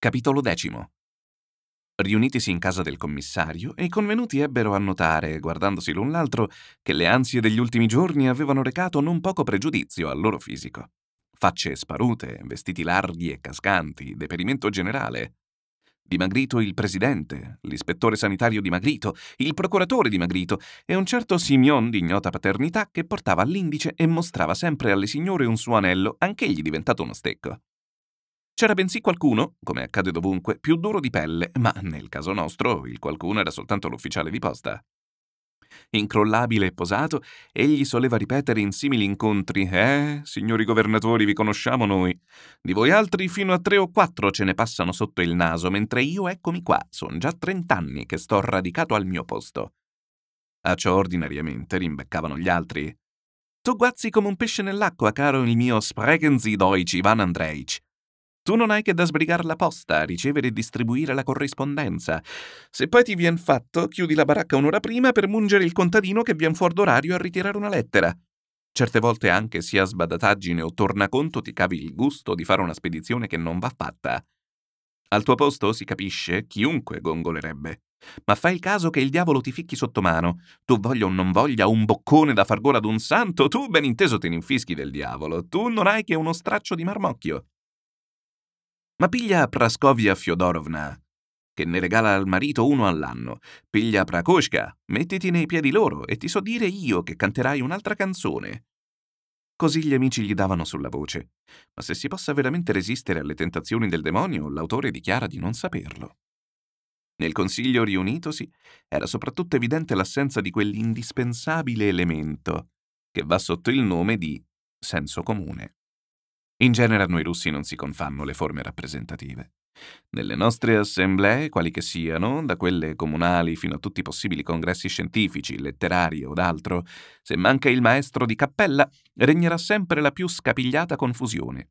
Capitolo decimo. Riunitisi in casa del commissario, i convenuti ebbero a notare, guardandosi l'un l'altro, che le ansie degli ultimi giorni avevano recato non poco pregiudizio al loro fisico. Facce sparute, vestiti larghi e cascanti, deperimento generale. Dimagrito il presidente, l'ispettore sanitario dimagrito, il procuratore dimagrito e un certo Simeon di ignota paternità che portava all'indice e mostrava sempre alle signore un suo anello, anch'egli diventato uno stecco. C'era bensì qualcuno, come accade dovunque, più duro di pelle, ma nel caso nostro il qualcuno era soltanto l'ufficiale di posta. Incrollabile e posato, egli soleva ripetere in simili incontri: Eh, signori governatori, vi conosciamo noi. Di voi altri fino a tre o quattro ce ne passano sotto il naso, mentre io eccomi qua, son già trent'anni che sto radicato al mio posto. A ciò ordinariamente rimbeccavano gli altri. Tu guazzi come un pesce nell'acqua, caro il mio Sprechen Deutsch Ivan Andreich. Tu non hai che da sbrigare la posta, ricevere e distribuire la corrispondenza. Se poi ti vien fatto, chiudi la baracca un'ora prima per mungere il contadino che vien fuori d'orario a ritirare una lettera. Certe volte anche sia sbadataggine o tornaconto ti cavi il gusto di fare una spedizione che non va fatta. Al tuo posto, si capisce, chiunque gongolerebbe. Ma fai il caso che il diavolo ti ficchi sotto mano. Tu voglia o non voglia un boccone da far gola ad un santo, tu ben inteso te ne infischi del diavolo. Tu non hai che uno straccio di marmocchio. Ma piglia Praskovia Fyodorovna, che ne regala al marito uno all'anno. Piglia Prakoshka, mettiti nei piedi loro e ti so dire io che canterai un'altra canzone. Così gli amici gli davano sulla voce. Ma se si possa veramente resistere alle tentazioni del demonio, l'autore dichiara di non saperlo. Nel consiglio riunitosi era soprattutto evidente l'assenza di quell'indispensabile elemento che va sotto il nome di senso comune. In genere a noi russi non si confanno le forme rappresentative. Nelle nostre assemblee, quali che siano, da quelle comunali fino a tutti i possibili congressi scientifici, letterari o d'altro, se manca il maestro di cappella, regnerà sempre la più scapigliata confusione.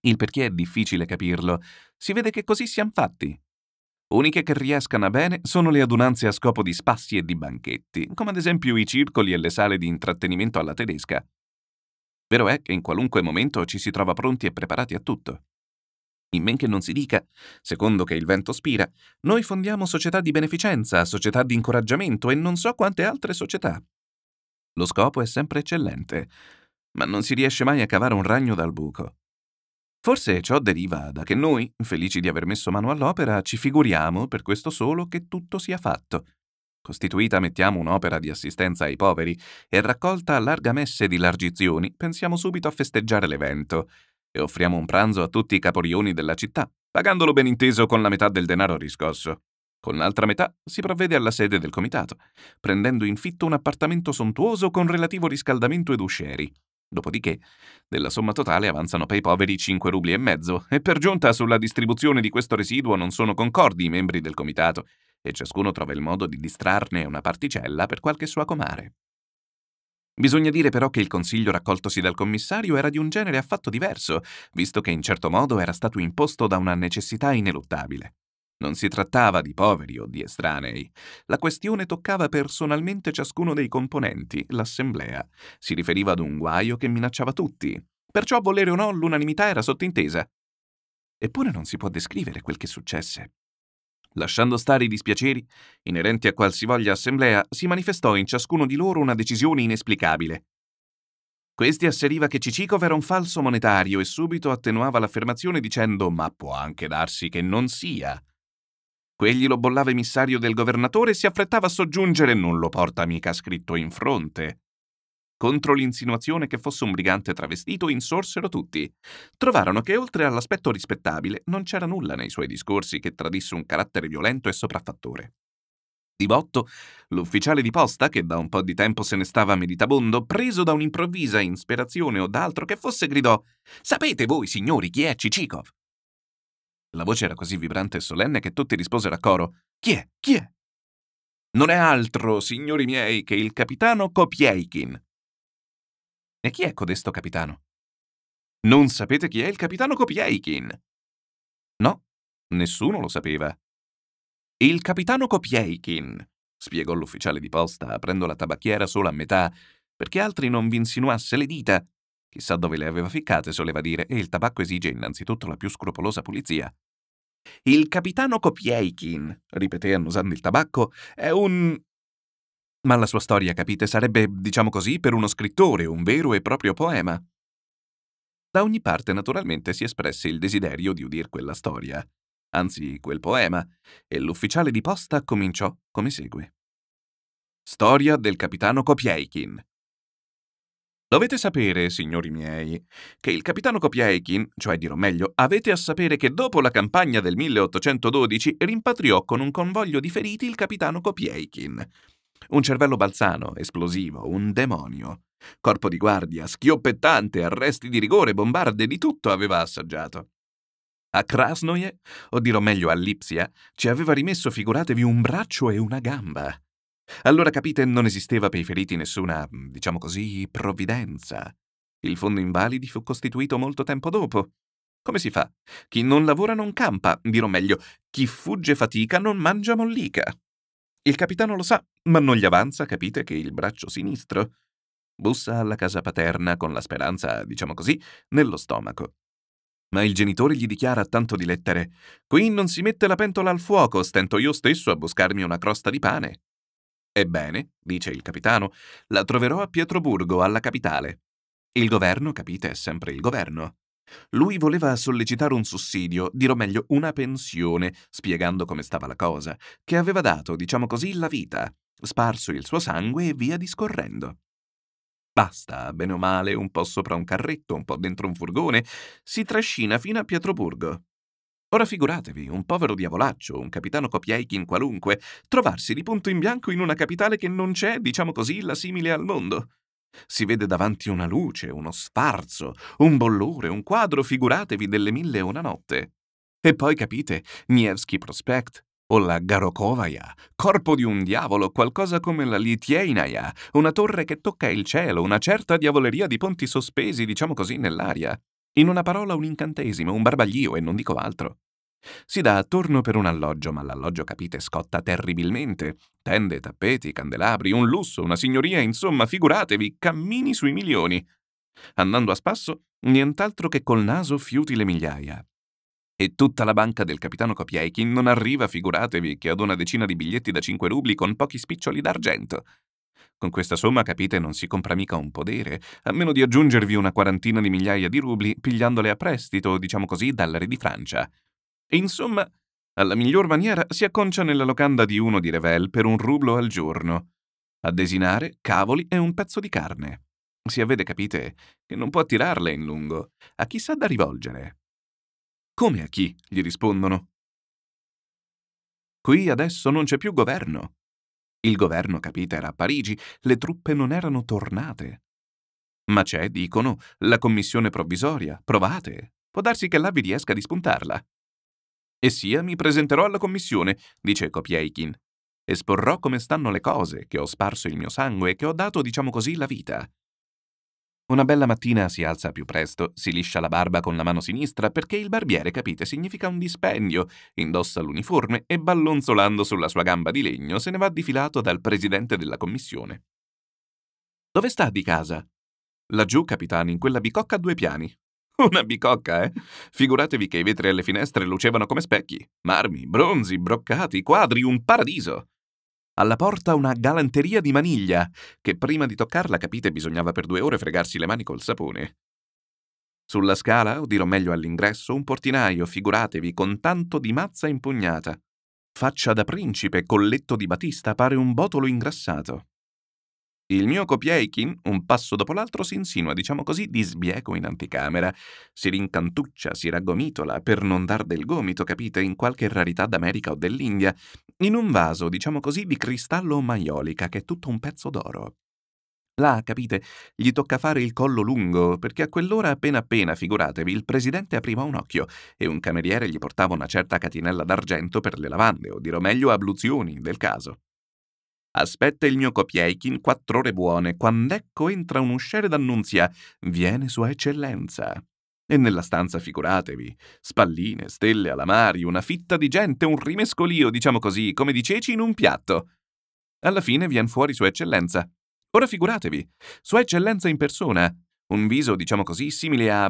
Il perché è difficile capirlo. Si vede che così siamo fatti. Uniche che riescano bene sono le adunanze a scopo di spassi e di banchetti, come ad esempio i circoli e le sale di intrattenimento alla tedesca. Vero è che in qualunque momento ci si trova pronti e preparati a tutto. In men che non si dica, secondo che il vento spira, noi fondiamo società di beneficenza, società di incoraggiamento e non so quante altre società. Lo scopo è sempre eccellente, ma non si riesce mai a cavare un ragno dal buco. Forse ciò deriva da che noi, felici di aver messo mano all'opera, ci figuriamo per questo solo che tutto sia fatto, Costituita mettiamo un'opera di assistenza ai poveri e raccolta a larga messe di largizioni, pensiamo subito a festeggiare l'evento e offriamo un pranzo a tutti i caporioni della città, pagandolo ben inteso con la metà del denaro riscosso. Con l'altra metà si provvede alla sede del comitato, prendendo in fitto un appartamento sontuoso con relativo riscaldamento ed uscieri. Dopodiché, della somma totale avanzano per i poveri 5 rubli e mezzo, e per giunta sulla distribuzione di questo residuo non sono concordi i membri del comitato, e ciascuno trova il modo di distrarne una particella per qualche sua comare. Bisogna dire però che il consiglio raccoltosi dal commissario era di un genere affatto diverso, visto che in certo modo era stato imposto da una necessità ineluttabile. Non si trattava di poveri o di estranei. La questione toccava personalmente ciascuno dei componenti, l'assemblea. Si riferiva ad un guaio che minacciava tutti. Perciò, volere o no, l'unanimità era sottintesa. Eppure non si può descrivere quel che successe. Lasciando stare i dispiaceri, inerenti a qualsivoglia assemblea, si manifestò in ciascuno di loro una decisione inesplicabile. Questi asseriva che Cicikov era un falso monetario e subito attenuava l'affermazione dicendo ma può anche darsi che non sia. Quegli lo bollava emissario del governatore e si affrettava a soggiungere non lo porta mica scritto in fronte. Contro l'insinuazione che fosse un brigante travestito insorsero tutti. Trovarono che oltre all'aspetto rispettabile non c'era nulla nei suoi discorsi che tradisse un carattere violento e sopraffattore. Di botto, l'ufficiale di posta, che da un po' di tempo se ne stava meditabondo, preso da un'improvvisa inspirazione o d'altro che fosse, gridò Sapete voi, signori, chi è Cicikov? La voce era così vibrante e solenne che tutti risposero a coro Chi è? Chi è? Non è altro, signori miei, che il capitano Kopieikin, e chi è codesto capitano? Non sapete chi è il capitano Kopieikin? No, nessuno lo sapeva. Il capitano Kopieikin, spiegò l'ufficiale di posta, aprendo la tabacchiera solo a metà, perché altri non vi insinuasse le dita. Chissà dove le aveva ficcate, soleva dire, e il tabacco esige innanzitutto la più scrupolosa pulizia. Il capitano Kopieikin, ripeté annusando il tabacco, è un... Ma la sua storia, capite, sarebbe, diciamo così, per uno scrittore, un vero e proprio poema. Da ogni parte, naturalmente, si espresse il desiderio di udir quella storia, anzi quel poema, e l'ufficiale di posta cominciò come segue. Storia del capitano Kopieikin. Dovete sapere, signori miei, che il capitano Kopieikin, cioè dirò meglio, avete a sapere che dopo la campagna del 1812 rimpatriò con un convoglio di feriti il capitano Kopieikin. Un cervello balzano, esplosivo, un demonio. Corpo di guardia, schioppettante, arresti di rigore, bombarde, di tutto aveva assaggiato. A Krasnoje, o dirò meglio a Lipsia, ci aveva rimesso, figuratevi, un braccio e una gamba. Allora capite, non esisteva per i feriti nessuna, diciamo così, provvidenza. Il fondo invalidi fu costituito molto tempo dopo. Come si fa? Chi non lavora non campa, dirò meglio, chi fugge fatica non mangia mollica. Il capitano lo sa, ma non gli avanza, capite, che il braccio sinistro. Bussa alla casa paterna con la speranza, diciamo così, nello stomaco. Ma il genitore gli dichiara tanto di lettere: Qui non si mette la pentola al fuoco, stento io stesso a buscarmi una crosta di pane. Ebbene, dice il capitano, la troverò a Pietroburgo, alla capitale. Il governo, capite, è sempre il governo. Lui voleva sollecitare un sussidio, dirò meglio una pensione, spiegando come stava la cosa, che aveva dato, diciamo così, la vita, sparso il suo sangue e via discorrendo. Basta, bene o male, un po' sopra un carretto, un po' dentro un furgone, si trascina fino a Pietroburgo. Ora figuratevi, un povero diavolaccio, un capitano Kopieikin qualunque, trovarsi di punto in bianco in una capitale che non c'è, diciamo così, la simile al mondo. Si vede davanti una luce, uno sfarzo, un bollore, un quadro, figuratevi, delle mille e una notte. E poi capite, Nevsky Prospect, o la Garokovaya, corpo di un diavolo, qualcosa come la Litieinaya, una torre che tocca il cielo, una certa diavoleria di ponti sospesi, diciamo così, nell'aria. In una parola un incantesimo, un barbaglio e non dico altro. Si dà attorno per un alloggio, ma l'alloggio, capite, scotta terribilmente. Tende, tappeti, candelabri, un lusso, una signoria, insomma, figuratevi, cammini sui milioni. Andando a spasso, nient'altro che col naso fiuti le migliaia. E tutta la banca del capitano Kopieikin non arriva, figuratevi, che ad una decina di biglietti da 5 rubli con pochi spiccioli d'argento. Con questa somma, capite, non si compra mica un podere, a meno di aggiungervi una quarantina di migliaia di rubli pigliandole a prestito, diciamo così, dal re di Francia. E insomma, alla miglior maniera si acconcia nella locanda di uno di Revel per un rublo al giorno. A desinare, cavoli e un pezzo di carne. Si avvede, capite, che non può tirarle in lungo. A chi sa da rivolgere? Come a chi? gli rispondono. Qui adesso non c'è più governo. Il governo, capite, era a Parigi, le truppe non erano tornate. Ma c'è, dicono, la commissione provvisoria, provate. Può darsi che là vi riesca di spuntarla. E sia mi presenterò alla commissione, dice Kopieikin. Esporrò come stanno le cose, che ho sparso il mio sangue e che ho dato, diciamo così, la vita. Una bella mattina si alza più presto, si liscia la barba con la mano sinistra perché il barbiere, capite, significa un dispendio, indossa l'uniforme e ballonzolando sulla sua gamba di legno se ne va difilato dal presidente della commissione. Dove sta di casa? Laggiù, capitano, in quella bicocca a due piani. Una bicocca, eh? Figuratevi che i vetri alle finestre lucevano come specchi. Marmi, bronzi, broccati, quadri, un paradiso. Alla porta una galanteria di maniglia, che prima di toccarla, capite, bisognava per due ore fregarsi le mani col sapone. Sulla scala, o dirò meglio all'ingresso, un portinaio, figuratevi, con tanto di mazza impugnata. Faccia da principe, colletto di batista, pare un botolo ingrassato. Il mio Kopieikin, un passo dopo l'altro, si insinua, diciamo così, di sbieco in anticamera. Si rincantuccia, si raggomitola, per non dar del gomito, capite, in qualche rarità d'America o dell'India, in un vaso, diciamo così, di cristallo o maiolica, che è tutto un pezzo d'oro. Là, capite, gli tocca fare il collo lungo, perché a quell'ora appena appena, figuratevi, il presidente apriva un occhio e un cameriere gli portava una certa catinella d'argento per le lavande, o dirò meglio abluzioni, del caso. Aspetta il mio Kopieikin quattro ore buone, quando ecco entra un usciere d'annunzia. Viene Sua Eccellenza. E nella stanza, figuratevi, spalline, stelle alamari, una fitta di gente, un rimescolio, diciamo così, come di ceci in un piatto. Alla fine vien fuori Sua Eccellenza. Ora figuratevi, Sua Eccellenza in persona. Un viso, diciamo così, simile a...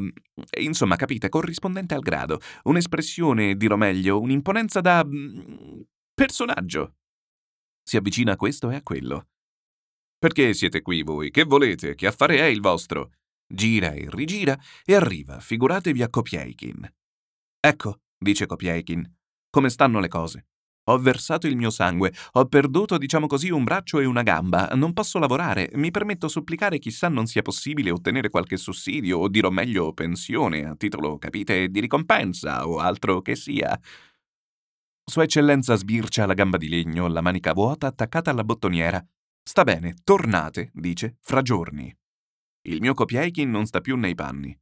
insomma, capite, corrispondente al grado. Un'espressione, dirò meglio, un'imponenza da... personaggio. Si avvicina a questo e a quello. Perché siete qui voi? Che volete? Che affare è il vostro? Gira e rigira e arriva, figuratevi a Kopieikin. Ecco, dice Kopieikin, come stanno le cose. Ho versato il mio sangue, ho perduto, diciamo così, un braccio e una gamba, non posso lavorare, mi permetto supplicare chissà non sia possibile ottenere qualche sussidio, o dirò meglio pensione, a titolo, capite, di ricompensa o altro che sia. Sua eccellenza sbircia la gamba di legno, la manica vuota attaccata alla bottoniera. Sta bene, tornate, dice, fra giorni. Il mio Kopieikin non sta più nei panni.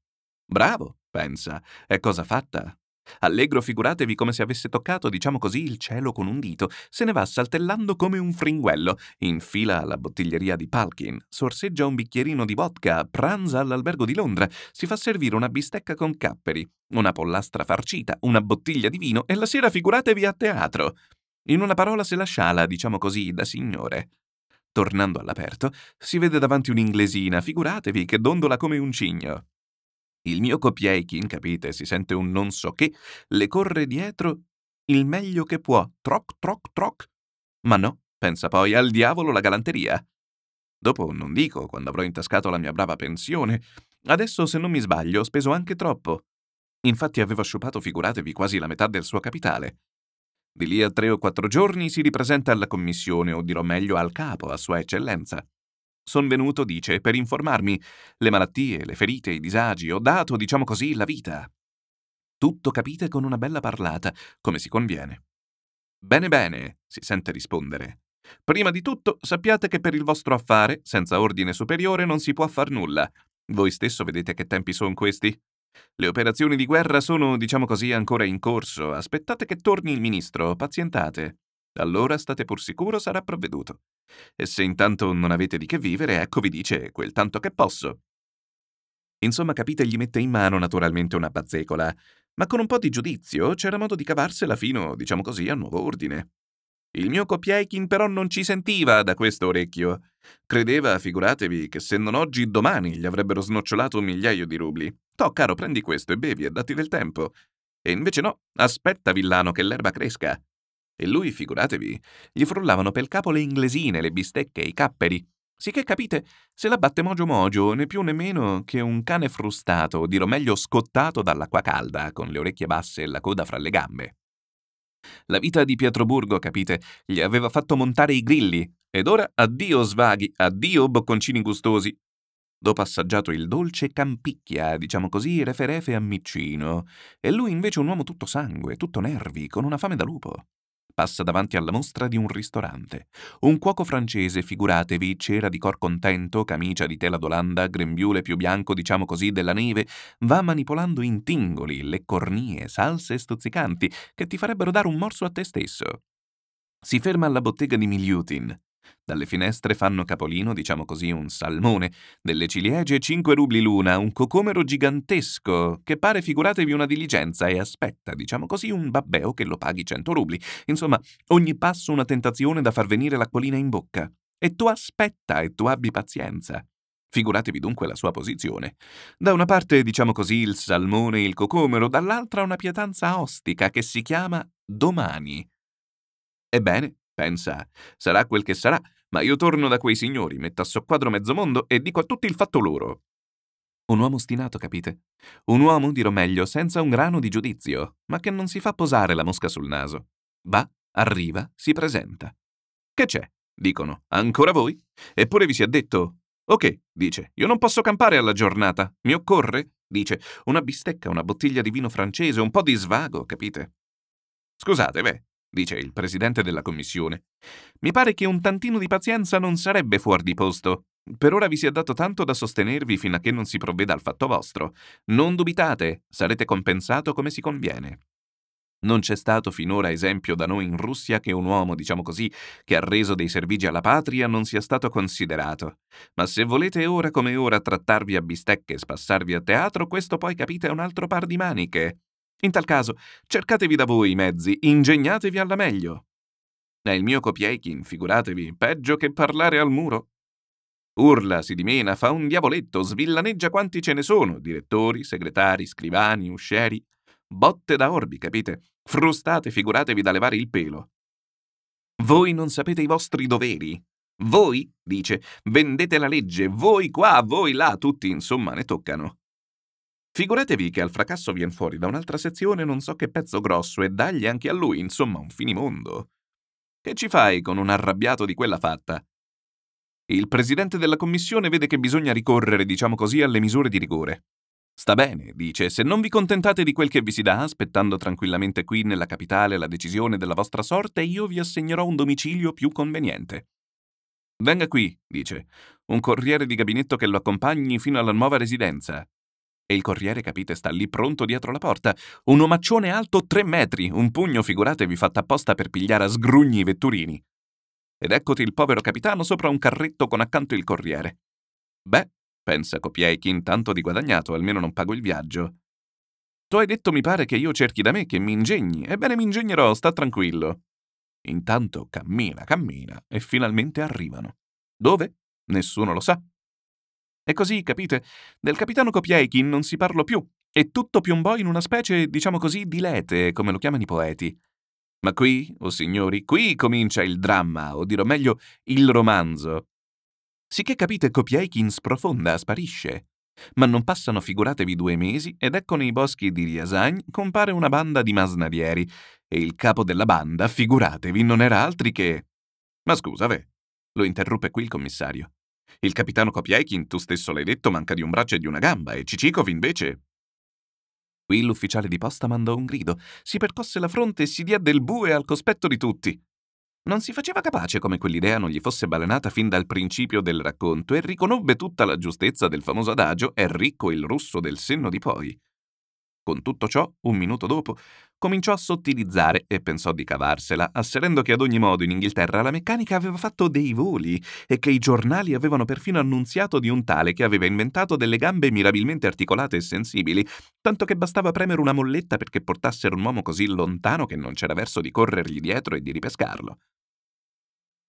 Bravo, pensa, è cosa fatta. Allegro figuratevi come se avesse toccato, diciamo così, il cielo con un dito, se ne va saltellando come un fringuello, infila alla bottiglieria di Palkin, sorseggia un bicchierino di vodka, pranza all'albergo di Londra, si fa servire una bistecca con capperi, una pollastra farcita, una bottiglia di vino e la sera figuratevi a teatro. In una parola se la sciala, diciamo così, da signore. Tornando all'aperto, si vede davanti un'inglesina, figuratevi, che dondola come un cigno. Il mio Kopieikin, capite, si sente un non so che, le corre dietro il meglio che può, troc, troc, troc. Ma no, pensa poi, al diavolo la galanteria. Dopo non dico quando avrò intascato la mia brava pensione. Adesso, se non mi sbaglio, ho speso anche troppo. Infatti avevo sciupato, figuratevi, quasi la metà del suo capitale. Di lì a tre o quattro giorni si ripresenta alla commissione, o dirò meglio al capo, a sua eccellenza. Son venuto, dice, per informarmi. Le malattie, le ferite, i disagi, ho dato, diciamo così, la vita. Tutto capite con una bella parlata, come si conviene. Bene, bene, si sente rispondere. Prima di tutto, sappiate che per il vostro affare, senza ordine superiore, non si può far nulla. Voi stesso vedete che tempi sono questi. Le operazioni di guerra sono, diciamo così, ancora in corso. Aspettate che torni il ministro, pazientate. Allora state pur sicuro sarà provveduto. E se intanto non avete di che vivere, ecco vi dice quel tanto che posso. Insomma, capite, gli mette in mano naturalmente una bazzecola, ma con un po' di giudizio c'era modo di cavarsela fino, diciamo così, a nuovo ordine. Il mio Kopieikin però non ci sentiva da questo orecchio. Credeva, figuratevi, che se non oggi, domani gli avrebbero snocciolato un migliaio di rubli. Toh, caro, prendi questo e bevi e datti del tempo. E invece no, aspetta, villano, che l'erba cresca. E lui, figuratevi, gli frullavano pel capo le inglesine, le bistecche, i capperi. Sicché capite, se la batte mogio mogio, né più né meno che un cane frustato, o dirò meglio scottato dall'acqua calda, con le orecchie basse e la coda fra le gambe. La vita di Pietroburgo, capite, gli aveva fatto montare i grilli, ed ora addio svaghi, addio bocconcini gustosi. Dopo assaggiato il dolce campicchia, diciamo così, referefe a miccino, e lui invece un uomo tutto sangue, tutto nervi, con una fame da lupo passa davanti alla mostra di un ristorante. Un cuoco francese, figuratevi, cera di cor contento, camicia di tela d'Olanda, grembiule più bianco, diciamo così, della neve, va manipolando in tingoli le cornie, salse stuzzicanti che ti farebbero dare un morso a te stesso. Si ferma alla bottega di Miliutin, dalle finestre fanno capolino, diciamo così, un salmone, delle ciliegie 5 rubli l'una, un cocomero gigantesco, che pare figuratevi una diligenza e aspetta, diciamo così, un babbeo che lo paghi 100 rubli. Insomma, ogni passo una tentazione da far venire l'acquolina in bocca. E tu aspetta e tu abbi pazienza. Figuratevi dunque la sua posizione. Da una parte, diciamo così, il salmone e il cocomero, dall'altra una pietanza ostica che si chiama domani. Ebbene, Pensa, sarà quel che sarà, ma io torno da quei signori, metto a soqquadro mezzo mondo e dico a tutti il fatto loro. Un uomo ostinato, capite? Un uomo, dirò meglio, senza un grano di giudizio, ma che non si fa posare la mosca sul naso. Va, arriva, si presenta. Che c'è? Dicono. Ancora voi? Eppure vi si è detto. Ok, dice, io non posso campare alla giornata. Mi occorre, dice, una bistecca, una bottiglia di vino francese, un po' di svago, capite? Scusate, beh, dice il presidente della commissione. Mi pare che un tantino di pazienza non sarebbe fuori di posto. Per ora vi si è dato tanto da sostenervi fino a che non si provveda al fatto vostro. Non dubitate, sarete compensato come si conviene. Non c'è stato finora esempio da noi in Russia che un uomo, diciamo così, che ha reso dei servigi alla patria non sia stato considerato. Ma se volete ora come ora trattarvi a bistecche e spassarvi a teatro, questo poi capite è un altro par di maniche. In tal caso, cercatevi da voi i mezzi, ingegnatevi alla meglio. È il mio Kopieikin, figuratevi, peggio che parlare al muro. Urla, si dimena, fa un diavoletto, svillaneggia quanti ce ne sono, direttori, segretari, scrivani, uscieri. Botte da orbi, capite? Frustate, figuratevi da levare il pelo. Voi non sapete i vostri doveri. Voi, dice, vendete la legge, voi qua, voi là, tutti insomma ne toccano. Figuratevi che al fracasso vien fuori da un'altra sezione non so che pezzo grosso e dagli anche a lui, insomma, un finimondo. Che ci fai con un arrabbiato di quella fatta? Il presidente della commissione vede che bisogna ricorrere, diciamo così, alle misure di rigore. Sta bene, dice, se non vi contentate di quel che vi si dà, aspettando tranquillamente qui nella capitale la decisione della vostra sorte, io vi assegnerò un domicilio più conveniente. Venga qui, dice, un corriere di gabinetto che lo accompagni fino alla nuova residenza. E il corriere, capite, sta lì pronto dietro la porta. Un omaccione alto tre metri, un pugno, figuratevi, fatto apposta per pigliare a sgrugni i vetturini. Ed eccoti il povero capitano sopra un carretto con accanto il corriere. Beh, pensa Kopieikin, tanto di guadagnato, almeno non pago il viaggio. Tu hai detto, mi pare, che io cerchi da me, che mi ingegni. Ebbene, mi ingegnerò, sta tranquillo. Intanto cammina, cammina, e finalmente arrivano. Dove? Nessuno lo sa. E così, capite, del capitano Kopieikin non si parlò più, e tutto piombò in una specie, diciamo così, di lete, come lo chiamano i poeti. Ma qui, o oh signori, qui comincia il dramma, o dirò meglio, il romanzo. Sicché capite, Kopieikin sprofonda, sparisce. Ma non passano, figuratevi, due mesi, ed ecco nei boschi di Riasagne compare una banda di masnadieri, e il capo della banda, figuratevi, non era altri che... Ma scusa, ve, lo interruppe qui il commissario. Il capitano Kopieikin, tu stesso l'hai detto, manca di un braccio e di una gamba, e Cicikov invece... Qui l'ufficiale di posta mandò un grido, si percosse la fronte e si dia del bue al cospetto di tutti. Non si faceva capace come quell'idea non gli fosse balenata fin dal principio del racconto e riconobbe tutta la giustezza del famoso adagio è ricco il russo del senno di poi. Con tutto ciò, un minuto dopo, cominciò a sottilizzare e pensò di cavarsela, asserendo che ad ogni modo in Inghilterra la meccanica aveva fatto dei voli e che i giornali avevano perfino annunziato di un tale che aveva inventato delle gambe mirabilmente articolate e sensibili, tanto che bastava premere una molletta perché portassero un uomo così lontano che non c'era verso di corrergli dietro e di ripescarlo.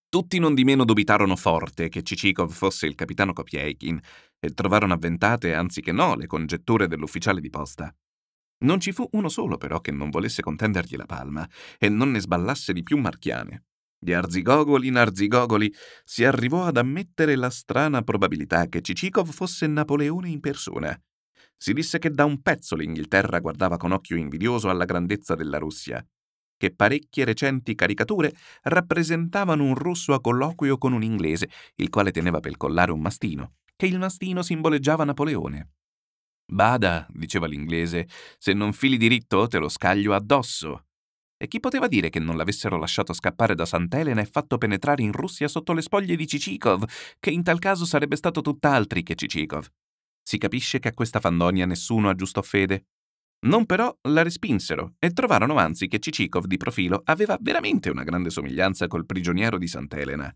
Tutti non di meno dubitarono forte che Cicikov fosse il capitano Kopieikin e trovarono avventate, anziché no, le congetture dell'ufficiale di posta. Non ci fu uno solo però che non volesse contendergli la palma e non ne sballasse di più marchiane. Di arzigogoli in arzigogoli si arrivò ad ammettere la strana probabilità che Cicikov fosse Napoleone in persona. Si disse che da un pezzo l'Inghilterra guardava con occhio invidioso alla grandezza della Russia, che parecchie recenti caricature rappresentavano un russo a colloquio con un inglese, il quale teneva per collare un mastino, che il mastino simboleggiava Napoleone. Bada, diceva l'inglese, se non fili diritto te lo scaglio addosso. E chi poteva dire che non l'avessero lasciato scappare da Sant'Elena e fatto penetrare in Russia sotto le spoglie di Cicikov, che in tal caso sarebbe stato tutt'altri che Cicikov? Si capisce che a questa fandonia nessuno aggiustò fede. Non però la respinsero e trovarono anzi che Cicikov di profilo aveva veramente una grande somiglianza col prigioniero di Sant'Elena.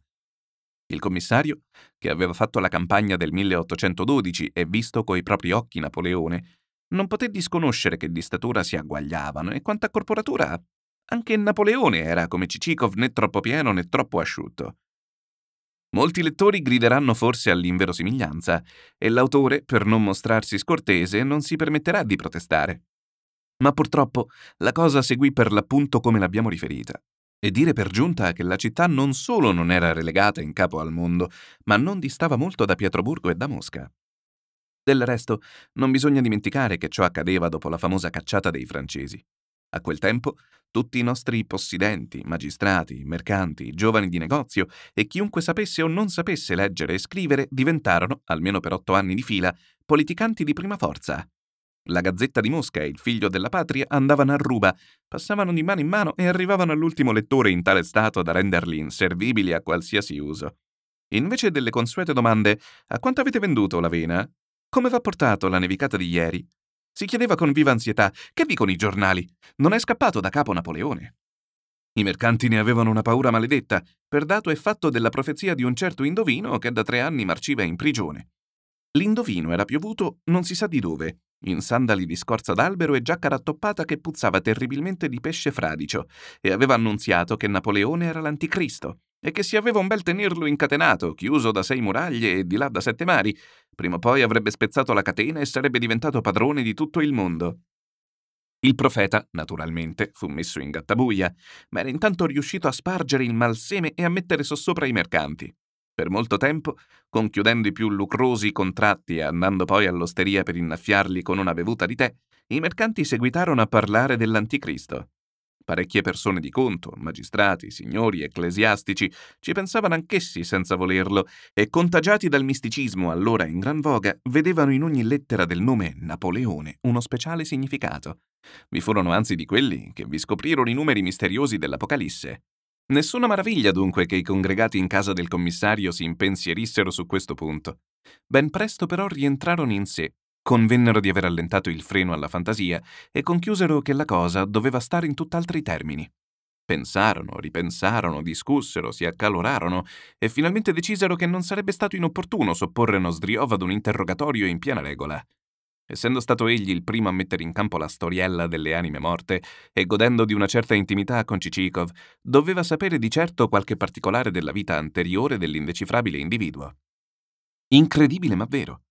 Il commissario, che aveva fatto la campagna del 1812 e visto coi propri occhi Napoleone, non poté disconoscere che di statura si agguagliavano e quanta corporatura. Anche Napoleone era come Cicikov né troppo pieno né troppo asciutto. Molti lettori grideranno forse all'inverosimiglianza e l'autore, per non mostrarsi scortese, non si permetterà di protestare. Ma purtroppo la cosa seguì per l'appunto come l'abbiamo riferita. E dire per giunta che la città non solo non era relegata in capo al mondo, ma non distava molto da Pietroburgo e da Mosca. Del resto, non bisogna dimenticare che ciò accadeva dopo la famosa cacciata dei francesi. A quel tempo, tutti i nostri possidenti, magistrati, mercanti, giovani di negozio e chiunque sapesse o non sapesse leggere e scrivere diventarono, almeno per otto anni di fila, politicanti di prima forza, la Gazzetta di Mosca e il Figlio della Patria andavano a ruba, passavano di mano in mano e arrivavano all'ultimo lettore in tale stato da renderli inservibili a qualsiasi uso. Invece delle consuete domande a quanto avete venduto l'avena? Come va portato la nevicata di ieri? Si chiedeva con viva ansietà che dicono i giornali? Non è scappato da capo Napoleone. I mercanti ne avevano una paura maledetta, per dato e fatto della profezia di un certo indovino che da tre anni marciva in prigione. L'indovino era piovuto non si sa di dove, in sandali di scorza d'albero e giacca rattoppata che puzzava terribilmente di pesce fradicio, e aveva annunziato che Napoleone era l'anticristo, e che si aveva un bel tenerlo incatenato, chiuso da sei muraglie e di là da sette mari. Prima o poi avrebbe spezzato la catena e sarebbe diventato padrone di tutto il mondo. Il profeta, naturalmente, fu messo in gattabuia, ma era intanto riuscito a spargere il malseme e a mettere sossopra i mercanti. Per molto tempo, conchiudendo i più lucrosi contratti e andando poi all'osteria per innaffiarli con una bevuta di tè, i mercanti seguitarono a parlare dell'anticristo. Parecchie persone di conto, magistrati, signori, ecclesiastici, ci pensavano anch'essi senza volerlo, e contagiati dal misticismo allora in gran voga, vedevano in ogni lettera del nome Napoleone uno speciale significato. Vi furono anzi di quelli che vi scoprirono i numeri misteriosi dell'Apocalisse. Nessuna maraviglia dunque che i congregati in casa del commissario si impensierissero su questo punto. Ben presto però rientrarono in sé, convennero di aver allentato il freno alla fantasia e conchiusero che la cosa doveva stare in tutt'altri termini. Pensarono, ripensarono, discussero, si accalorarono e finalmente decisero che non sarebbe stato inopportuno sopporre Nozdriov ad un interrogatorio in piena regola. Essendo stato egli il primo a mettere in campo la storiella delle anime morte e godendo di una certa intimità con Cicikov, doveva sapere di certo qualche particolare della vita anteriore dell'indecifrabile individuo. Incredibile ma vero.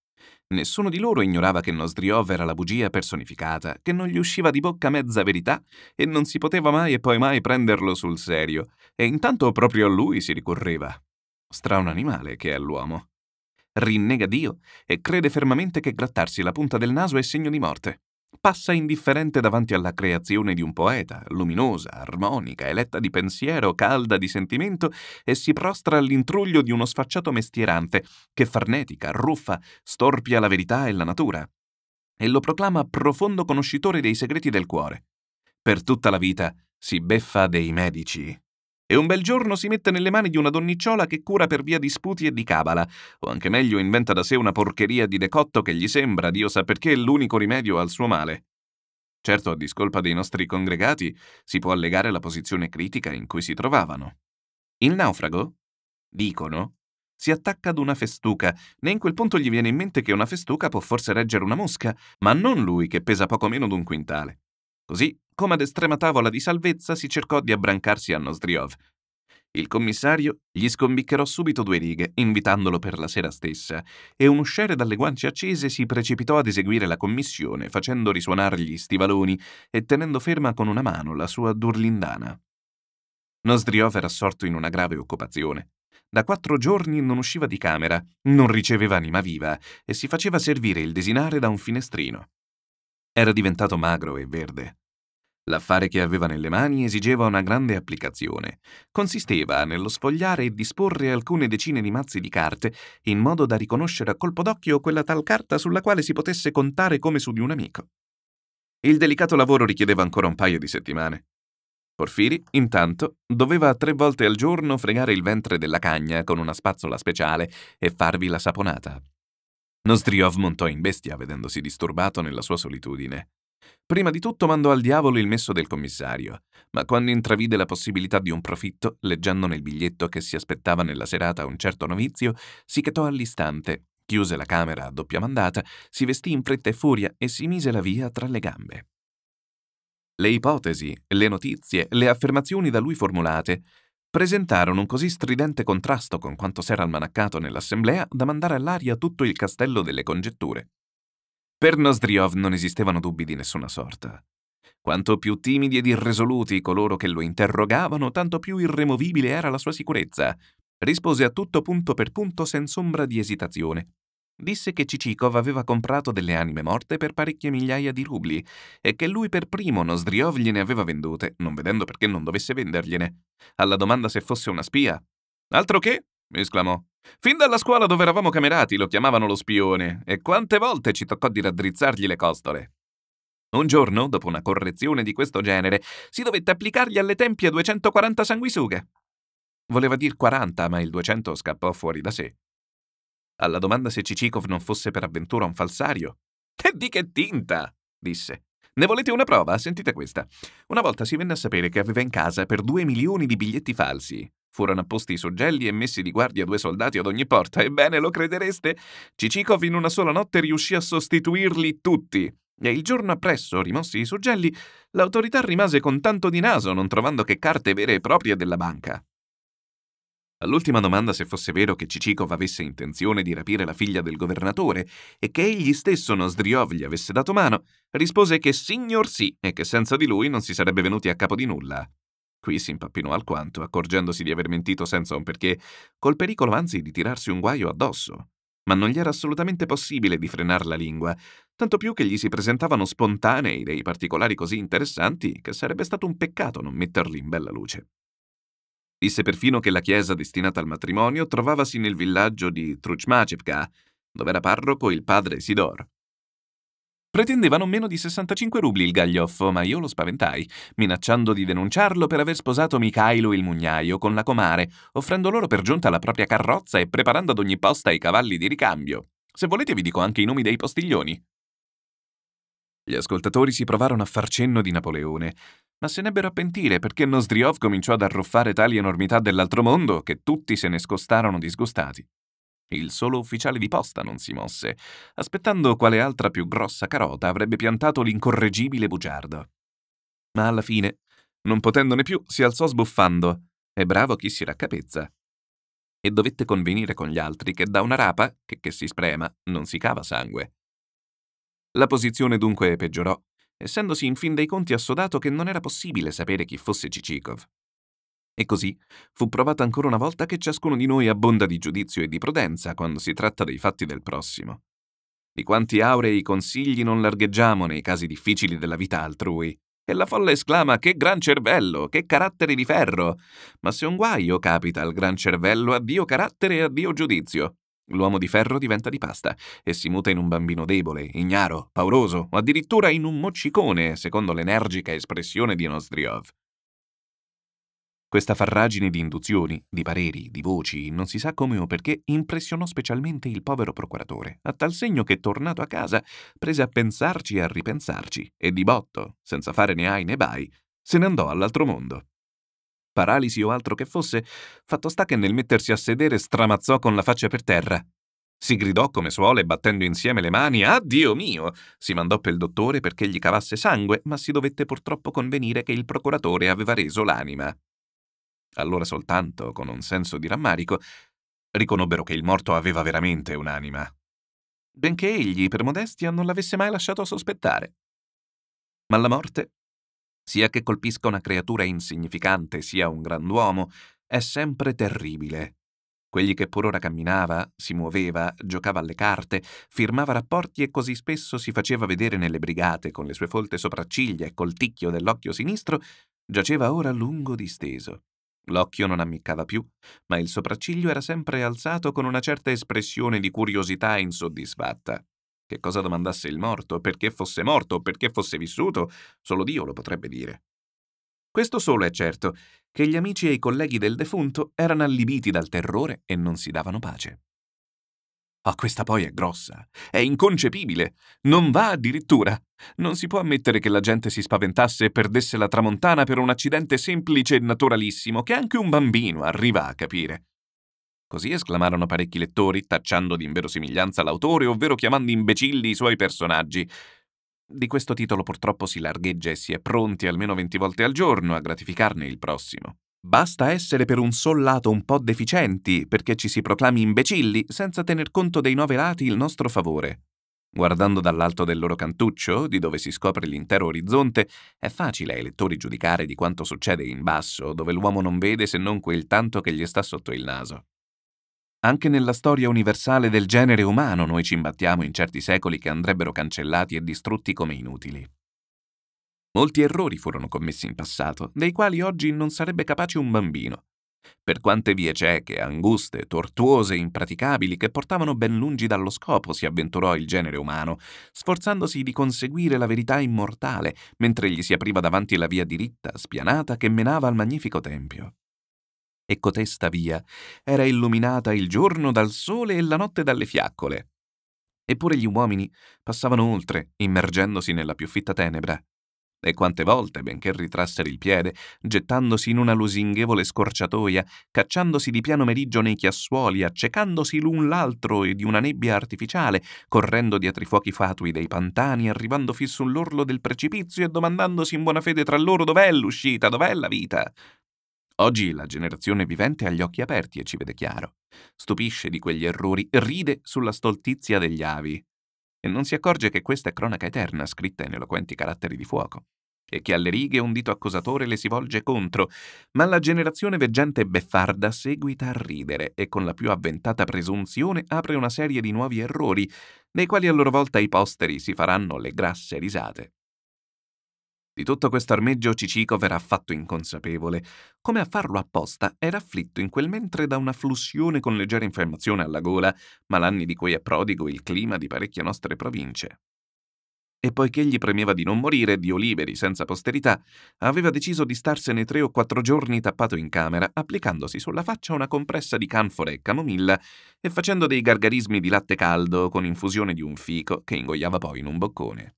Nessuno di loro ignorava che Nozdriov era la bugia personificata, che non gli usciva di bocca mezza verità e non si poteva mai e poi mai prenderlo sul serio, e intanto proprio a lui si ricorreva. Strano animale che è l'uomo rinnega Dio e crede fermamente che grattarsi la punta del naso è segno di morte. Passa indifferente davanti alla creazione di un poeta, luminosa, armonica, eletta di pensiero, calda di sentimento, e si prostra all'intruglio di uno sfacciato mestierante che farnetica, ruffa, storpia la verità e la natura. E lo proclama profondo conoscitore dei segreti del cuore. Per tutta la vita si beffa dei medici, e un bel giorno si mette nelle mani di una donnicciola che cura per via di sputi e di cabala, o anche meglio inventa da sé una porcheria di decotto che gli sembra, Dio sa perché, l'unico rimedio al suo male. Certo, a discolpa dei nostri congregati, si può allegare la posizione critica in cui si trovavano. Il naufrago, dicono, si attacca ad una festuca, né in quel punto gli viene in mente che una festuca può forse reggere una mosca, ma non lui che pesa poco meno d'un quintale. Così, come ad estrema tavola di salvezza, si cercò di abbrancarsi a Nozdriov. Il commissario gli scombiccherò subito due righe, invitandolo per la sera stessa, e un usciere dalle guance accese si precipitò ad eseguire la commissione, facendo risuonar gli stivaloni e tenendo ferma con una mano la sua durlindana. Nozdriov era assorto in una grave occupazione. Da quattro giorni non usciva di camera, non riceveva anima viva e si faceva servire il desinare da un finestrino. Era diventato magro e verde. L'affare che aveva nelle mani esigeva una grande applicazione. Consisteva nello sfogliare e disporre alcune decine di mazzi di carte, in modo da riconoscere a colpo d'occhio quella tal carta sulla quale si potesse contare come su di un amico. Il delicato lavoro richiedeva ancora un paio di settimane. Porfiri, intanto, doveva tre volte al giorno fregare il ventre della cagna con una spazzola speciale e farvi la saponata. Nostriov montò in bestia vedendosi disturbato nella sua solitudine. Prima di tutto mandò al diavolo il messo del commissario, ma quando intravide la possibilità di un profitto, leggendo nel biglietto che si aspettava nella serata un certo novizio, si chetò all'istante, chiuse la camera a doppia mandata, si vestì in fretta e furia e si mise la via tra le gambe. Le ipotesi, le notizie, le affermazioni da lui formulate presentarono un così stridente contrasto con quanto s'era almanaccato nell'assemblea da mandare all'aria tutto il castello delle congetture. Per Nozdriov non esistevano dubbi di nessuna sorta. Quanto più timidi ed irresoluti coloro che lo interrogavano, tanto più irremovibile era la sua sicurezza. Rispose a tutto punto per punto senza ombra di esitazione. Disse che Cicikov aveva comprato delle anime morte per parecchie migliaia di rubli e che lui per primo Nozdriov gliene aveva vendute, non vedendo perché non dovesse vendergliene. Alla domanda se fosse una spia. Altro che? esclamò. Fin dalla scuola dove eravamo camerati lo chiamavano lo spione e quante volte ci toccò di raddrizzargli le costole. Un giorno, dopo una correzione di questo genere, si dovette applicargli alle tempie 240 sanguisughe. Voleva dir 40, ma il 200 scappò fuori da sé. Alla domanda se Cicikov non fosse per avventura un falsario. E di che tinta? disse. Ne volete una prova? Sentite questa. Una volta si venne a sapere che aveva in casa per due milioni di biglietti falsi. Furono apposti i suggelli e messi di guardia due soldati ad ogni porta. Ebbene, lo credereste? Cicikov in una sola notte riuscì a sostituirli tutti. E il giorno appresso, rimossi i suggelli, l'autorità rimase con tanto di naso, non trovando che carte vere e proprie della banca. All'ultima domanda se fosse vero che Cicikov avesse intenzione di rapire la figlia del governatore e che egli stesso Nosdriov gli avesse dato mano, rispose che signor sì e che senza di lui non si sarebbe venuti a capo di nulla. Qui si impappinò alquanto, accorgendosi di aver mentito senza un perché, col pericolo anzi di tirarsi un guaio addosso. Ma non gli era assolutamente possibile di frenar la lingua, tanto più che gli si presentavano spontanei dei particolari così interessanti che sarebbe stato un peccato non metterli in bella luce. Disse perfino che la chiesa destinata al matrimonio trovavasi nel villaggio di Truchmachevka, dove era parroco il padre Sidor. Pretendeva non meno di 65 rubli il gaglioffo, ma io lo spaventai, minacciando di denunciarlo per aver sposato Mikhailo il mugnaio con la comare, offrendo loro per giunta la propria carrozza e preparando ad ogni posta i cavalli di ricambio. Se volete vi dico anche i nomi dei postiglioni. Gli ascoltatori si provarono a far cenno di Napoleone, ma se n'ebbero a pentire perché Nosdriov cominciò ad arruffare tali enormità dell'altro mondo che tutti se ne scostarono disgustati. Il solo ufficiale di posta non si mosse, aspettando quale altra più grossa carota avrebbe piantato l'incorreggibile bugiardo. Ma alla fine, non potendone più, si alzò sbuffando, e bravo chi si raccapezza. E dovette convenire con gli altri che da una rapa, che, che si sprema, non si cava sangue. La posizione dunque peggiorò essendosi in fin dei conti assodato che non era possibile sapere chi fosse Cicikov. E così fu provato ancora una volta che ciascuno di noi abbonda di giudizio e di prudenza quando si tratta dei fatti del prossimo. Di quanti aurei consigli non largheggiamo nei casi difficili della vita altrui. E la folla esclama che gran cervello, che carattere di ferro. Ma se un guaio capita al gran cervello, addio carattere e addio giudizio. L'uomo di ferro diventa di pasta e si muta in un bambino debole, ignaro, pauroso o addirittura in un moccicone, secondo l'energica espressione di Nozdriov. Questa farragine di induzioni, di pareri, di voci, non si sa come o perché, impressionò specialmente il povero procuratore, a tal segno che, tornato a casa, prese a pensarci e a ripensarci, e di botto, senza fare né ai né bai, se ne andò all'altro mondo paralisi o altro che fosse, fatto sta che nel mettersi a sedere stramazzò con la faccia per terra. Si gridò come suole battendo insieme le mani, ah Dio mio! Si mandò per il dottore perché gli cavasse sangue, ma si dovette purtroppo convenire che il procuratore aveva reso l'anima. Allora soltanto, con un senso di rammarico, riconobbero che il morto aveva veramente un'anima, benché egli, per modestia, non l'avesse mai lasciato sospettare. Ma la morte sia che colpisca una creatura insignificante sia un grand'uomo, è sempre terribile. Quegli che pur ora camminava, si muoveva, giocava alle carte, firmava rapporti e così spesso si faceva vedere nelle brigate con le sue folte sopracciglia e col ticchio dell'occhio sinistro, giaceva ora lungo disteso. L'occhio non ammiccava più, ma il sopracciglio era sempre alzato con una certa espressione di curiosità insoddisfatta. Che cosa domandasse il morto, perché fosse morto, perché fosse vissuto, solo Dio lo potrebbe dire. Questo solo è certo, che gli amici e i colleghi del defunto erano allibiti dal terrore e non si davano pace. Ah, questa poi è grossa, è inconcepibile, non va addirittura. Non si può ammettere che la gente si spaventasse e perdesse la tramontana per un accidente semplice e naturalissimo che anche un bambino arriva a capire. Così esclamarono parecchi lettori, tacciando di inverosimiglianza l'autore, ovvero chiamando imbecilli i suoi personaggi. Di questo titolo purtroppo si largheggia e si è pronti almeno venti volte al giorno a gratificarne il prossimo. Basta essere per un sol lato un po' deficienti perché ci si proclami imbecilli senza tener conto dei nove lati il nostro favore. Guardando dall'alto del loro cantuccio, di dove si scopre l'intero orizzonte, è facile ai lettori giudicare di quanto succede in basso, dove l'uomo non vede se non quel tanto che gli sta sotto il naso. Anche nella storia universale del genere umano noi ci imbattiamo in certi secoli che andrebbero cancellati e distrutti come inutili. Molti errori furono commessi in passato, dei quali oggi non sarebbe capace un bambino. Per quante vie cieche, anguste, tortuose, impraticabili, che portavano ben lungi dallo scopo si avventurò il genere umano, sforzandosi di conseguire la verità immortale, mentre gli si apriva davanti la via diritta, spianata, che menava al magnifico tempio e cotesta via era illuminata il giorno dal sole e la notte dalle fiaccole. Eppure gli uomini passavano oltre, immergendosi nella più fitta tenebra. E quante volte, benché ritrassero il piede, gettandosi in una lusinghevole scorciatoia, cacciandosi di piano meriggio nei chiassuoli, accecandosi l'un l'altro e di una nebbia artificiale, correndo dietro i fuochi fatui dei pantani, arrivando fin sull'orlo del precipizio e domandandosi in buona fede tra loro dov'è l'uscita, dov'è la vita. Oggi la generazione vivente ha gli occhi aperti e ci vede chiaro. Stupisce di quegli errori, ride sulla stoltizia degli avi. E non si accorge che questa è cronaca eterna, scritta in eloquenti caratteri di fuoco e che alle righe un dito accusatore le si volge contro, ma la generazione veggente e beffarda seguita a ridere e con la più avventata presunzione apre una serie di nuovi errori, nei quali a loro volta i posteri si faranno le grasse risate. Di tutto questo armeggio Cicicov era affatto inconsapevole. Come a farlo apposta, era afflitto in quel mentre da una flussione con leggera infiammazione alla gola, malanni di cui è prodigo il clima di parecchie nostre province e poiché gli premeva di non morire Dio liberi senza posterità, aveva deciso di starsene tre o quattro giorni tappato in camera, applicandosi sulla faccia una compressa di canfora e camomilla e facendo dei gargarismi di latte caldo con infusione di un fico che ingoiava poi in un boccone.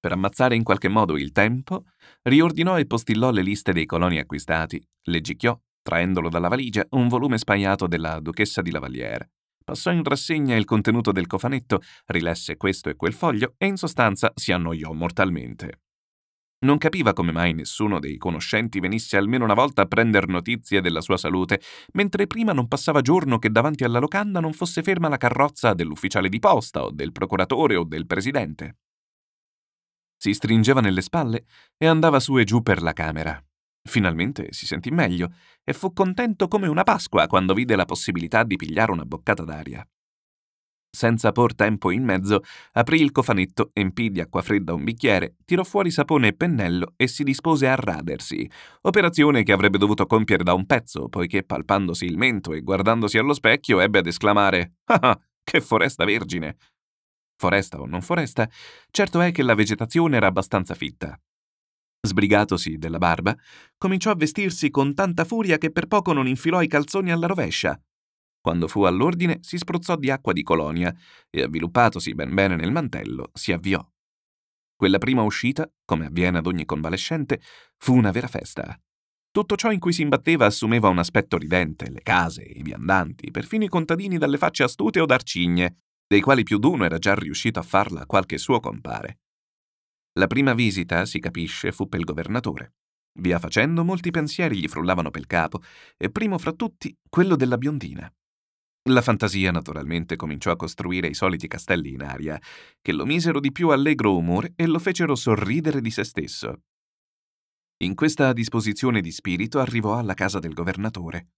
Per ammazzare in qualche modo il tempo, riordinò e postillò le liste dei coloni acquistati, leggicchiò, traendolo dalla valigia, un volume spaiato della duchessa di Lavalière Passò in rassegna il contenuto del cofanetto, rilesse questo e quel foglio e in sostanza si annoiò mortalmente. Non capiva come mai nessuno dei conoscenti venisse almeno una volta a prender notizie della sua salute, mentre prima non passava giorno che davanti alla locanda non fosse ferma la carrozza dell'ufficiale di posta o del procuratore o del presidente. Si stringeva nelle spalle e andava su e giù per la camera. Finalmente si sentì meglio e fu contento come una Pasqua quando vide la possibilità di pigliare una boccata d'aria. Senza por tempo in mezzo, aprì il cofanetto, empì di acqua fredda un bicchiere, tirò fuori sapone e pennello e si dispose a radersi, operazione che avrebbe dovuto compiere da un pezzo, poiché palpandosi il mento e guardandosi allo specchio ebbe ad esclamare Ah ah, che foresta vergine! Foresta o non foresta, certo è che la vegetazione era abbastanza fitta. Sbrigatosi della barba, cominciò a vestirsi con tanta furia che per poco non infilò i calzoni alla rovescia. Quando fu all'ordine, si spruzzò di acqua di colonia e, avviluppatosi ben bene nel mantello, si avviò. Quella prima uscita, come avviene ad ogni convalescente, fu una vera festa. Tutto ciò in cui si imbatteva assumeva un aspetto ridente, le case, i viandanti, perfino i contadini dalle facce astute o d'arcigne, dei quali più d'uno era già riuscito a farla qualche suo compare. La prima visita, si capisce, fu pel governatore. Via facendo, molti pensieri gli frullavano pel capo, e primo fra tutti quello della biondina. La fantasia, naturalmente, cominciò a costruire i soliti castelli in aria, che lo misero di più allegro umore e lo fecero sorridere di se stesso. In questa disposizione di spirito arrivò alla casa del governatore.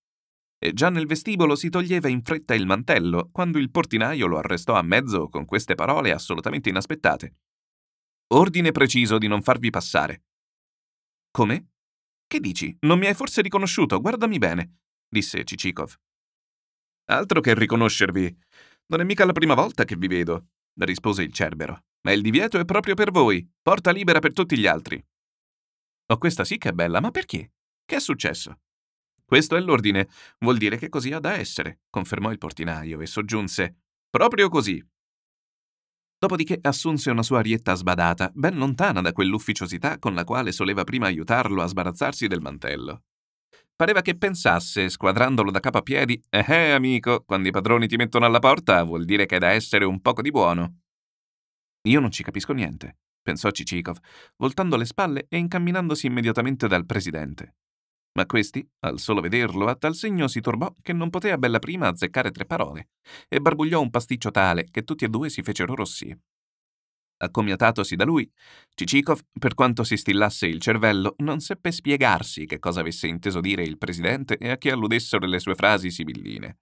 E già nel vestibolo si toglieva in fretta il mantello, quando il portinaio lo arrestò a mezzo con queste parole assolutamente inaspettate. Ordine preciso di non farvi passare. Come? Che dici? Non mi hai forse riconosciuto? Guardami bene, disse Cicikov. Altro che riconoscervi. Non è mica la prima volta che vi vedo, rispose il Cerbero. Ma il divieto è proprio per voi. Porta libera per tutti gli altri. Oh, questa sì che è bella, ma perché? Che è successo? Questo è l'ordine. Vuol dire che così ha da essere, confermò il portinaio e soggiunse. Proprio così. Dopodiché assunse una sua arietta sbadata, ben lontana da quell'ufficiosità con la quale soleva prima aiutarlo a sbarazzarsi del mantello. Pareva che pensasse, squadrandolo da capo a piedi, eh amico, quando i padroni ti mettono alla porta vuol dire che è da essere un poco di buono. Io non ci capisco niente, pensò Cicikov, voltando le spalle e incamminandosi immediatamente dal presidente. Ma questi, al solo vederlo, a tal segno si turbò che non potea bella prima azzeccare tre parole, e barbugliò un pasticcio tale che tutti e due si fecero rossi. Accomiatatosi da lui, Cicikov, per quanto si stillasse il cervello, non seppe spiegarsi che cosa avesse inteso dire il presidente e a che alludessero le sue frasi sibilline.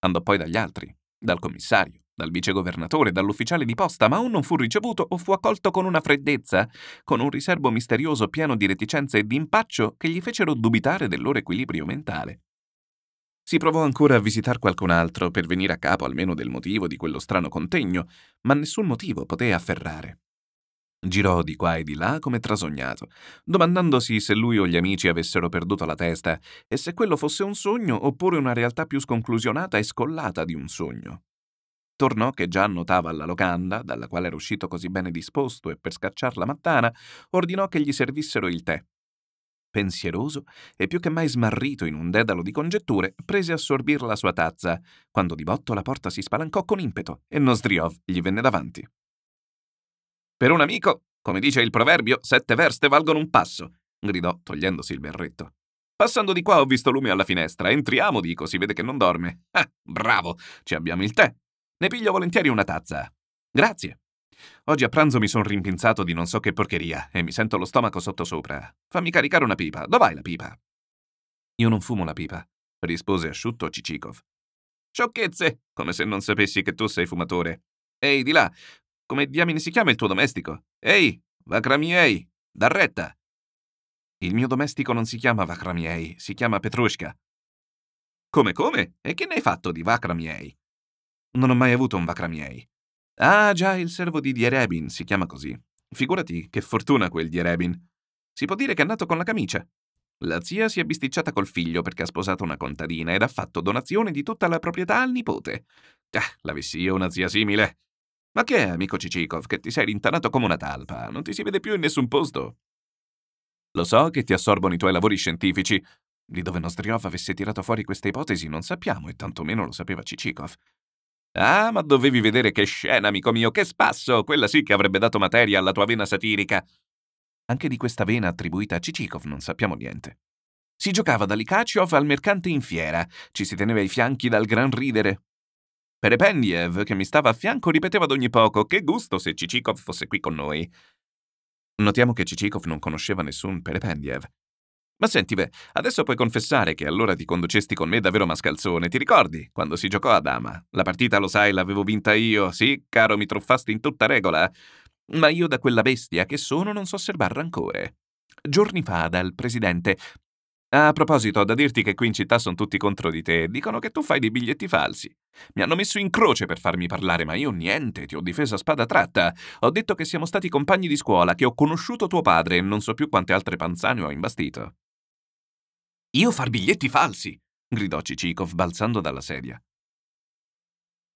Andò poi dagli altri, dal commissario, dal vicegovernatore, dall'ufficiale di posta, ma o non fu ricevuto o fu accolto con una freddezza, con un riservo misterioso pieno di reticenze e di impaccio che gli fecero dubitare del loro equilibrio mentale. Si provò ancora a visitar qualcun altro per venire a capo almeno del motivo di quello strano contegno, ma nessun motivo poté afferrare. Girò di qua e di là come trasognato, domandandosi se lui o gli amici avessero perduto la testa e se quello fosse un sogno oppure una realtà più sconclusionata e scollata di un sogno. Tornò che già annotava alla locanda, dalla quale era uscito così bene disposto e per scacciar la mattana, ordinò che gli servissero il tè. Pensieroso e più che mai smarrito in un dedalo di congetture, prese a sorbir la sua tazza, quando di botto la porta si spalancò con impeto e Nozdriov gli venne davanti. Per un amico, come dice il proverbio, sette verste valgono un passo, gridò togliendosi il berretto. Passando di qua ho visto lume alla finestra. Entriamo, dico, si vede che non dorme. Ah, bravo, ci abbiamo il tè. Ne piglio volentieri una tazza. Grazie. Oggi a pranzo mi son rimpinzato di non so che porcheria e mi sento lo stomaco sottosopra. Fammi caricare una pipa. Dov'hai la pipa? Io non fumo la pipa, rispose asciutto Cicikov. Sciocchezze, come se non sapessi che tu sei fumatore. Ehi, di là, come diamine si chiama il tuo domestico? Ehi, Vakramiei, da retta. Il mio domestico non si chiama Vakramiei, si chiama Petrushka. Come come? E che ne hai fatto di Vakramiei? Non ho mai avuto un Vakramiei. Ah, già, il servo di Dierebin si chiama così. Figurati, che fortuna quel Dierebin. Si può dire che è nato con la camicia. La zia si è bisticciata col figlio perché ha sposato una contadina ed ha fatto donazione di tutta la proprietà al nipote. Ah, l'avessi io una zia simile. Ma che è, amico Cicikov, che ti sei rintanato come una talpa? Non ti si vede più in nessun posto. Lo so che ti assorbono i tuoi lavori scientifici. Di dove Nostriov avesse tirato fuori questa ipotesi non sappiamo e tantomeno lo sapeva Cicikov. Ah, ma dovevi vedere che scena, amico mio, che spasso! Quella sì che avrebbe dato materia alla tua vena satirica. Anche di questa vena attribuita a Cicikov non sappiamo niente. Si giocava da Likaciov al mercante in fiera, ci si teneva ai fianchi dal gran ridere. Perependiev, che mi stava a fianco, ripeteva ad ogni poco che gusto se Cicikov fosse qui con noi. Notiamo che Cicikov non conosceva nessun Perependiev. Ma senti, beh, adesso puoi confessare che allora ti conducesti con me davvero mascalzone, ti ricordi? Quando si giocò a dama. La partita, lo sai, l'avevo vinta io. Sì, caro, mi truffasti in tutta regola. Ma io da quella bestia che sono non so serbar rancore. Giorni fa dal presidente. A proposito, ho da dirti che qui in città sono tutti contro di te. Dicono che tu fai dei biglietti falsi. Mi hanno messo in croce per farmi parlare, ma io niente, ti ho difeso a spada tratta. Ho detto che siamo stati compagni di scuola, che ho conosciuto tuo padre e non so più quante altre panzane ho imbastito. Io far biglietti falsi! gridò Cicikov balzando dalla sedia.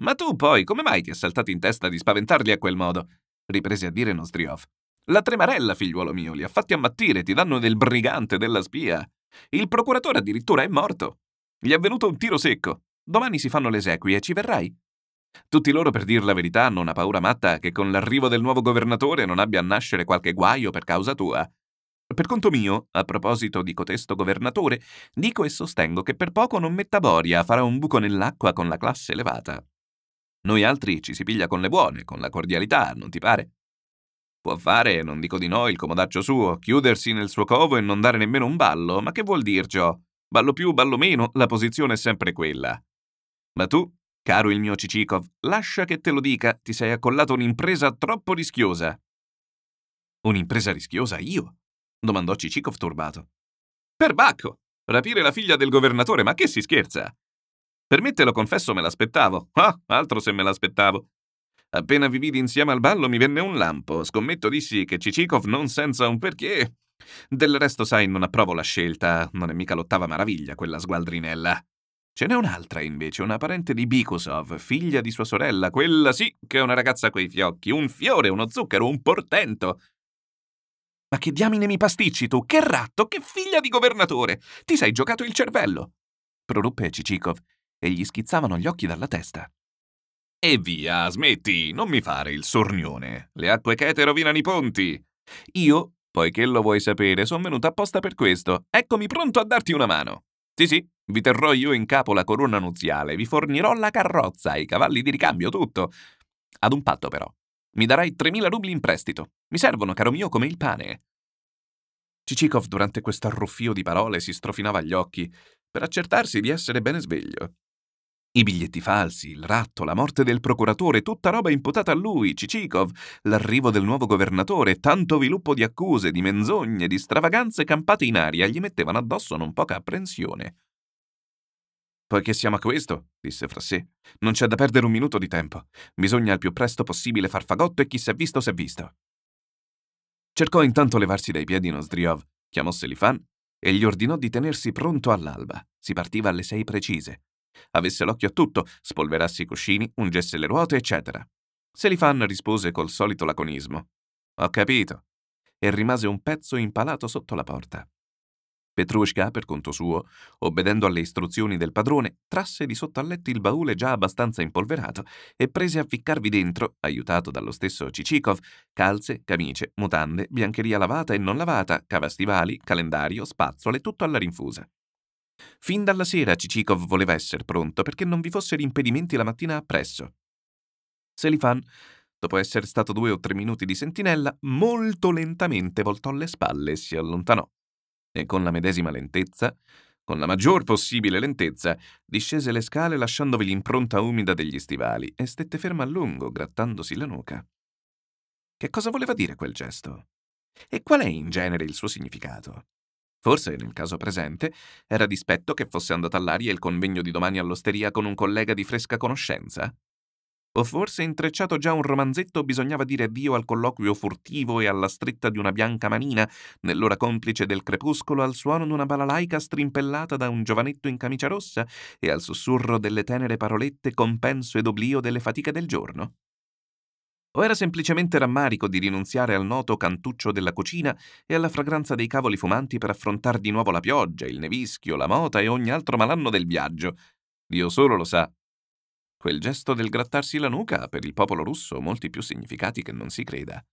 Ma tu poi come mai ti è saltato in testa di spaventarli a quel modo? riprese a dire Nostriov. La tremarella, figliuolo mio, li ha fatti ammattire, ti danno del brigante, della spia. Il procuratore addirittura è morto. Gli è venuto un tiro secco. Domani si fanno le esequie, ci verrai? Tutti loro, per dir la verità, hanno una paura matta che con l'arrivo del nuovo governatore non abbia a nascere qualche guaio per causa tua. Per conto mio, a proposito di cotesto governatore, dico e sostengo che per poco non metta boria, farà un buco nell'acqua con la classe elevata. Noi altri ci si piglia con le buone, con la cordialità, non ti pare? Può fare, non dico di no, il comodaccio suo, chiudersi nel suo covo e non dare nemmeno un ballo, ma che vuol dir ciò? Ballo più, ballo meno, la posizione è sempre quella. Ma tu, caro il mio Cicikov, lascia che te lo dica, ti sei accollato un'impresa troppo rischiosa. Un'impresa rischiosa io? Domandò Cicikov turbato. Per Bacco! Rapire la figlia del governatore, ma che si scherza? Per me te lo confesso me l'aspettavo. Ah, altro se me l'aspettavo. Appena vi vidi insieme al ballo mi venne un lampo. Scommetto dissi che Cicikov non senza un perché. Del resto, sai, non approvo la scelta. Non è mica l'ottava maraviglia, quella sgualdrinella. Ce n'è un'altra, invece, una parente di Bikusov, figlia di sua sorella. Quella sì, che è una ragazza coi fiocchi. Un fiore, uno zucchero, un portento. Ma che diamine mi pasticci tu? Che ratto, che figlia di governatore! Ti sei giocato il cervello! proruppe Cicikov e gli schizzavano gli occhi dalla testa. E via, smetti, non mi fare il sornione. Le acque chete rovinano i ponti. Io, poiché lo vuoi sapere, sono venuto apposta per questo. Eccomi pronto a darti una mano. Sì, sì, vi terrò io in capo la corona nuziale, vi fornirò la carrozza, i cavalli di ricambio, tutto. Ad un patto, però. Mi darai 3.000 rubli in prestito. Mi servono, caro mio, come il pane. Cicikov durante questo arruffio di parole si strofinava gli occhi per accertarsi di essere bene sveglio. I biglietti falsi, il ratto, la morte del procuratore, tutta roba imputata a lui, Cicikov, l'arrivo del nuovo governatore, tanto viluppo di accuse, di menzogne, di stravaganze campate in aria gli mettevano addosso non poca apprensione. Poiché siamo a questo, disse fra sé, non c'è da perdere un minuto di tempo. Bisogna al più presto possibile far fagotto e chi s'è visto s'è visto. Cercò intanto levarsi dai piedi Nozdriov, chiamò Selifan e gli ordinò di tenersi pronto all'alba. Si partiva alle sei precise. Avesse l'occhio a tutto, spolverasse i cuscini, ungesse le ruote, eccetera. Selifan rispose col solito laconismo. Ho capito. E rimase un pezzo impalato sotto la porta. Petrushka, per conto suo, obbedendo alle istruzioni del padrone, trasse di sotto al letto il baule già abbastanza impolverato e prese a ficcarvi dentro, aiutato dallo stesso Cicikov, calze, camicie, mutande, biancheria lavata e non lavata, cavastivali, calendario, spazzole, tutto alla rinfusa. Fin dalla sera Cicikov voleva essere pronto perché non vi fossero impedimenti la mattina appresso. Selifan, dopo essere stato due o tre minuti di sentinella, molto lentamente voltò le spalle e si allontanò e con la medesima lentezza, con la maggior possibile lentezza, discese le scale lasciandovi l'impronta umida degli stivali e stette ferma a lungo, grattandosi la nuca. Che cosa voleva dire quel gesto? E qual è in genere il suo significato? Forse, nel caso presente, era dispetto che fosse andato all'aria il convegno di domani all'osteria con un collega di fresca conoscenza? O forse intrecciato già un romanzetto bisognava dire addio al colloquio furtivo e alla stretta di una bianca manina, nell'ora complice del crepuscolo al suono d'una balalaica strimpellata da un giovanetto in camicia rossa e al sussurro delle tenere parolette compenso ed oblio delle fatiche del giorno? O era semplicemente rammarico di rinunziare al noto cantuccio della cucina e alla fragranza dei cavoli fumanti per affrontare di nuovo la pioggia, il nevischio, la mota e ogni altro malanno del viaggio? Dio solo lo sa. Quel gesto del grattarsi la nuca ha per il popolo russo molti più significati che non si creda.